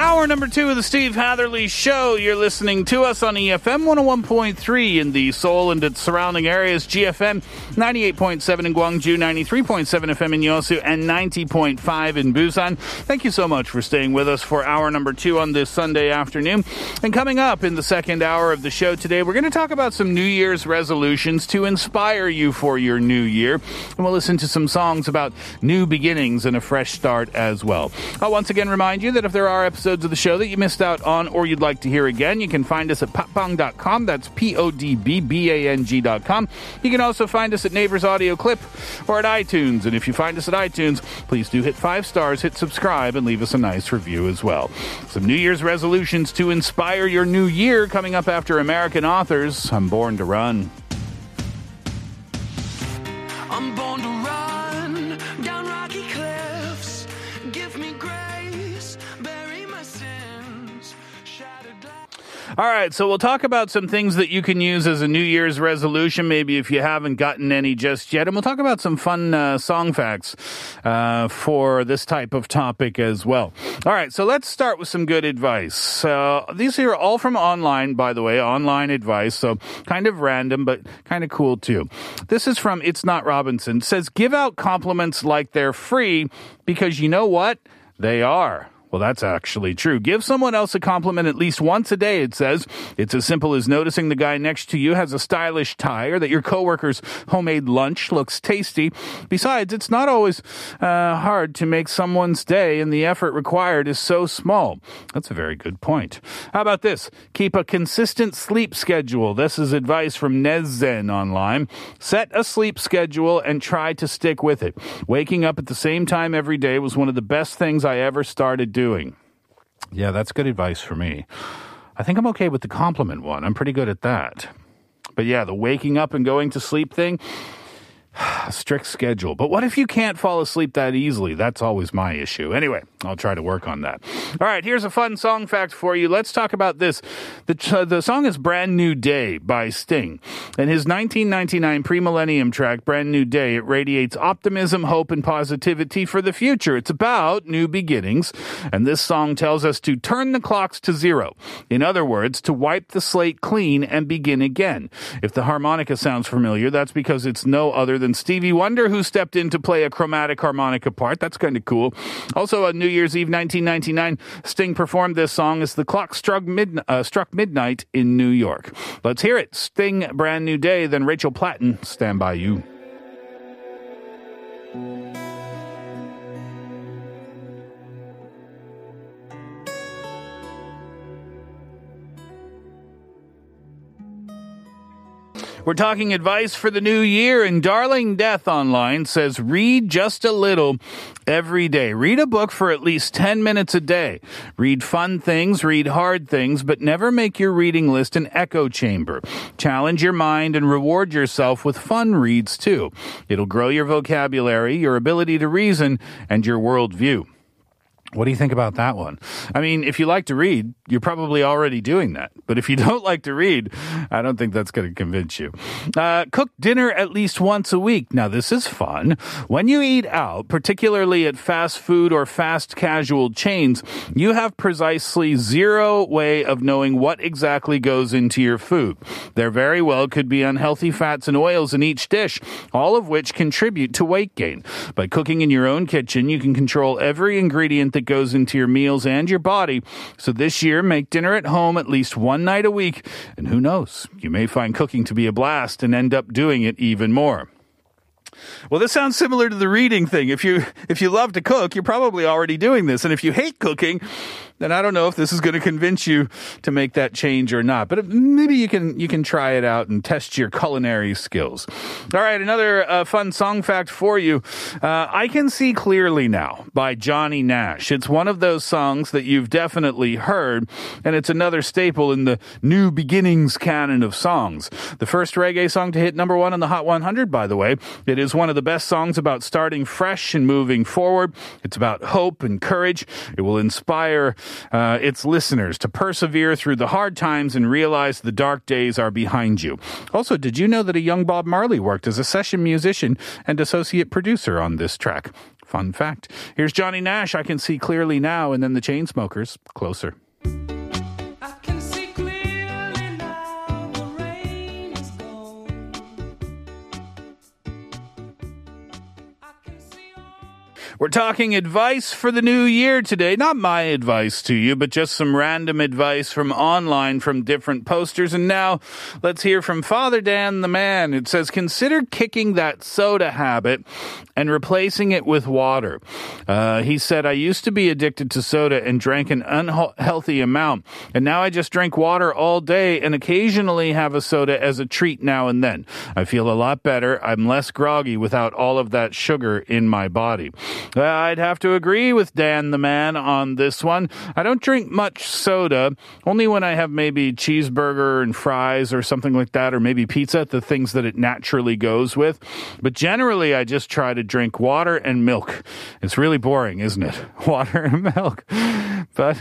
Hour number two of the Steve Hatherley Show. You're listening to us on EFM 101.3 in the Seoul and its surrounding areas, GFM 98.7 in Gwangju, 93.7 FM in Yosu, and 90.5 in Busan. Thank you so much for staying with us for hour number two on this Sunday afternoon. And coming up in the second hour of the show today, we're going to talk about some New Year's resolutions to inspire you for your new year. And we'll listen to some songs about new beginnings and a fresh start as well. I'll once again remind you that if there are episodes of the show that you missed out on or you'd like to hear again, you can find us at podbbang.com. That's P O D B B A N G.com. You can also find us at Naver's Audio Clip or at iTunes. And if you find us at iTunes, please do hit five stars, hit subscribe, and leave us a nice review as well. Some New Year's resolutions to inspire your new year coming up after American authors. I'm born to run. All right, so we'll talk about some things that you can use as a New Year's resolution, maybe if you haven't gotten any just yet. And we'll talk about some fun uh, song facts uh, for this type of topic as well. All right, so let's start with some good advice. Uh, these are all from online, by the way, online advice. So kind of random, but kind of cool too. This is from It's Not Robinson. It says, give out compliments like they're free because you know what? They are. Well, that's actually true. Give someone else a compliment at least once a day, it says. It's as simple as noticing the guy next to you has a stylish tie or that your coworker's homemade lunch looks tasty. Besides, it's not always uh, hard to make someone's day, and the effort required is so small. That's a very good point. How about this? Keep a consistent sleep schedule. This is advice from Nezzen online. Set a sleep schedule and try to stick with it. Waking up at the same time every day was one of the best things I ever started doing. Yeah, that's good advice for me. I think I'm okay with the compliment one. I'm pretty good at that. But yeah, the waking up and going to sleep thing, strict schedule. But what if you can't fall asleep that easily? That's always my issue. Anyway, I'll try to work on that. All right, here's a fun song fact for you. Let's talk about this. The, uh, the song is Brand New Day by Sting. And his 1999 pre-millennium track, Brand New Day, it radiates optimism, hope, and positivity for the future. It's about new beginnings. And this song tells us to turn the clocks to zero. In other words, to wipe the slate clean and begin again. If the harmonica sounds familiar, that's because it's no other than Stevie Wonder who stepped in to play a chromatic harmonica part. That's kind of cool. Also, on New Year's Eve 1999, Sting performed this song as the clock struck, uh, struck midnight in New York. Let's hear it. Sting, Brand New Day, then Rachel Platten, Stand By You. We're talking advice for the new year, and Darling Death Online says read just a little every day. Read a book for at least 10 minutes a day. Read fun things, read hard things, but never make your reading list an echo chamber. Challenge your mind and reward yourself with fun reads too. It'll grow your vocabulary, your ability to reason, and your worldview. What do you think about that one? I mean, if you like to read, you're probably already doing that. But if you don't like to read, I don't think that's going to convince you. Uh, cook dinner at least once a week. Now, this is fun. When you eat out, particularly at fast food or fast casual chains, you have precisely zero way of knowing what exactly goes into your food. There very well could be unhealthy fats and oils in each dish, all of which contribute to weight gain. By cooking in your own kitchen, you can control every ingredient that goes into your meals and your body. So this year, make dinner at home at least one night a week. And who knows, you may find cooking to be a blast and end up doing it even more. Well, this sounds similar to the reading thing. If you if you love to cook, you're probably already doing this. And if you hate cooking, then I don't know if this is going to convince you to make that change or not. But maybe you can you can try it out and test your culinary skills. All right, another uh, fun song fact for you. Uh, I can see clearly now by Johnny Nash. It's one of those songs that you've definitely heard, and it's another staple in the New Beginnings canon of songs. The first reggae song to hit number one on the Hot 100, by the way. It is one of the best songs about starting fresh and moving forward. It's about hope and courage. It will inspire uh, its listeners to persevere through the hard times and realize the dark days are behind you. Also, did you know that a young Bob Marley worked as a session musician and associate producer on this track? Fun fact. Here's Johnny Nash, I Can See Clearly Now, and then the Chainsmokers, Closer. We're talking advice for the new year today. Not my advice to you, but just some random advice from online from different posters. And now let's hear from Father Dan the man. It says, consider kicking that soda habit and replacing it with water. Uh, he said, I used to be addicted to soda and drank an unhealthy amount. And now I just drink water all day and occasionally have a soda as a treat now and then. I feel a lot better. I'm less groggy without all of that sugar in my body. Uh, I'd have to agree with Dan the man on this one. I don't drink much soda, only when I have maybe cheeseburger and fries or something like that, or maybe pizza, the things that it naturally goes with. But generally, I just try to drink water and milk. It's really boring, isn't it? Water and milk. But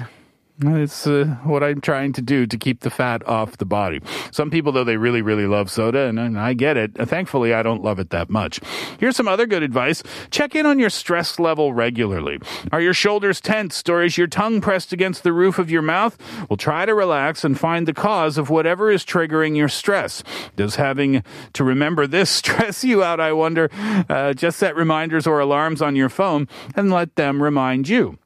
it's uh, what I'm trying to do to keep the fat off the body. Some people, though, they really, really love soda, and, and I get it. Thankfully, I don't love it that much. Here's some other good advice. Check in on your stress level regularly. Are your shoulders tensed or is your tongue pressed against the roof of your mouth? Well, try to relax and find the cause of whatever is triggering your stress. Does having to remember this stress you out, I wonder? Uh, just set reminders or alarms on your phone and let them remind you.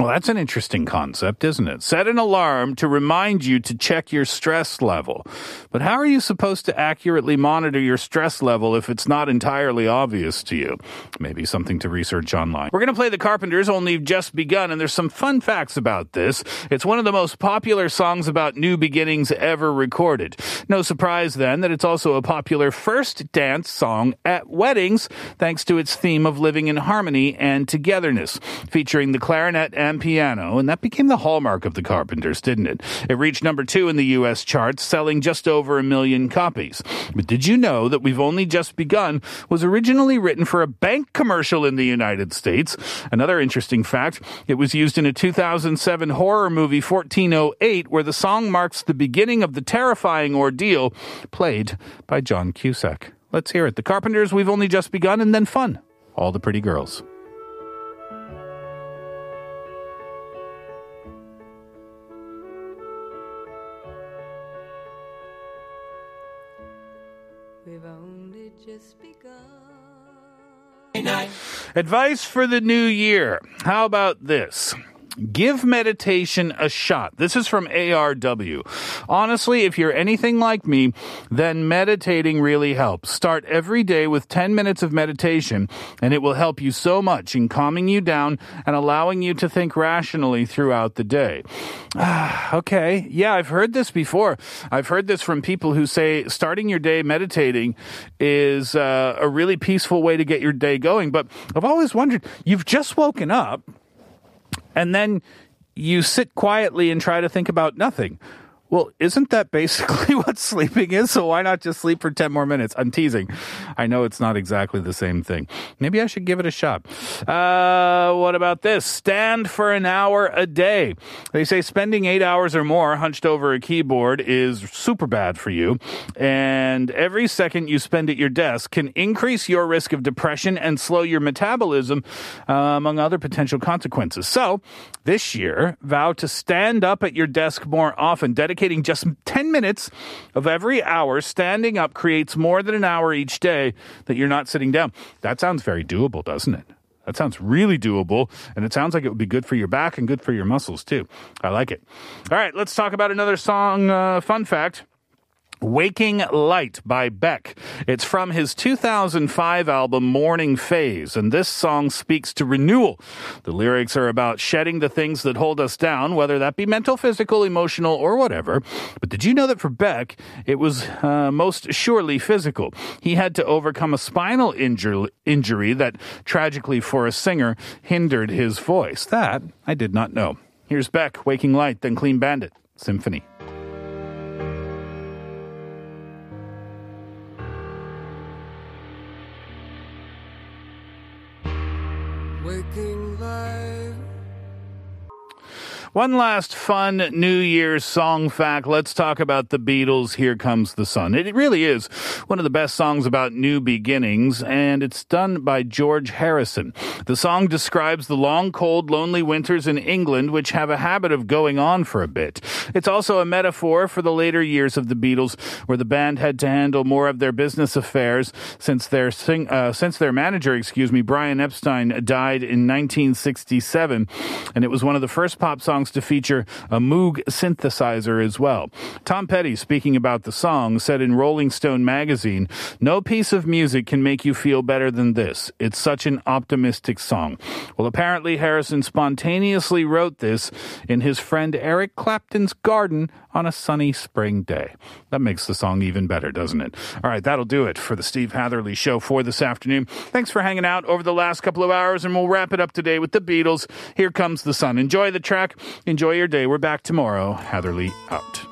Well, that's an interesting concept, isn't it? Set an alarm to remind you to check your stress level. But how are you supposed to accurately monitor your stress level if it's not entirely obvious to you? Maybe something to research online. We're going to play The Carpenters, only just begun, and there's some fun facts about this. It's one of the most popular songs about new beginnings ever recorded. No surprise then that it's also a popular first dance song at weddings, thanks to its theme of living in harmony and togetherness, featuring the clarinet and piano, and that became the hallmark of the Carpenters, didn't it? It reached number two in the U.S. charts, selling just over a million copies. But did you know that We've Only Just Begun was originally written for a bank commercial in the United States? Another interesting fact, it was used in a 2007 horror movie 1408, where the song marks the beginning of the terrifying ordeal played by John Cusack. Let's hear it. The Carpenters, We've Only Just Begun, and then fun. All the pretty girls. Just begun. Advice for the new year. How about this? Give meditation a shot. This is from ARW. Honestly, if you're anything like me, then meditating really helps. Start every day with 10 minutes of meditation, and it will help you so much in calming you down and allowing you to think rationally throughout the day. okay. Yeah, I've heard this before. I've heard this from people who say starting your day meditating is uh, a really peaceful way to get your day going. But I've always wondered, you've just woken up and then you sit quietly and try to think about nothing. Well, isn't that basically what sleeping is? So why not just sleep for 10 more minutes? I'm teasing. I know it's not exactly the same thing. Maybe I should give it a shot. Uh, what about this? Stand for an hour a day. They say spending eight hours or more hunched over a keyboard is super bad for you. And every second you spend at your desk can increase your risk of depression and slow your metabolism, uh, among other potential consequences. So this year, vow to stand up at your desk more often. Dedicate dedicating just 10 minutes of every hour standing up creates more than an hour each day that you're not sitting down. That sounds very doable, doesn't it? That sounds really doable, and it sounds like it would be good for your back and good for your muscles too. I like it. All right, let's talk about another song uh, fun fact. Waking Light by Beck. It's from his 2005 album Morning Phase, and this song speaks to renewal. The lyrics are about shedding the things that hold us down, whether that be mental, physical, emotional, or whatever. But did you know that for Beck, it was uh, most surely physical? He had to overcome a spinal injur- injury that, tragically for a singer, hindered his voice. That I did not know. Here's Beck, Waking Light, then Clean Bandit, Symphony. One last fun New Year's song fact. Let's talk about the Beatles' Here Comes the Sun. It really is one of the best songs about new beginnings, and it's done by George Harrison. The song describes the long, cold, lonely winters in England, which have a habit of going on for a bit. It's also a metaphor for the later years of the Beatles, where the band had to handle more of their business affairs since their sing, uh, since their manager, excuse me, Brian Epstein, died in 1967, and it was one of the first pop songs to feature a Moog synthesizer as well. Tom Petty, speaking about the song, said in Rolling Stone magazine, "No piece of music can make you feel better than this. It's such an optimistic song." Well, apparently Harrison spontaneously wrote this in his friend Eric Clapton's garden on a sunny spring day. That makes the song even better, doesn't it? All right, that'll do it for the Steve Hatherley show for this afternoon. Thanks for hanging out over the last couple of hours, and we'll wrap it up today with the Beatles. Here comes the sun. Enjoy the track. Enjoy your day. We're back tomorrow. Hatherley out.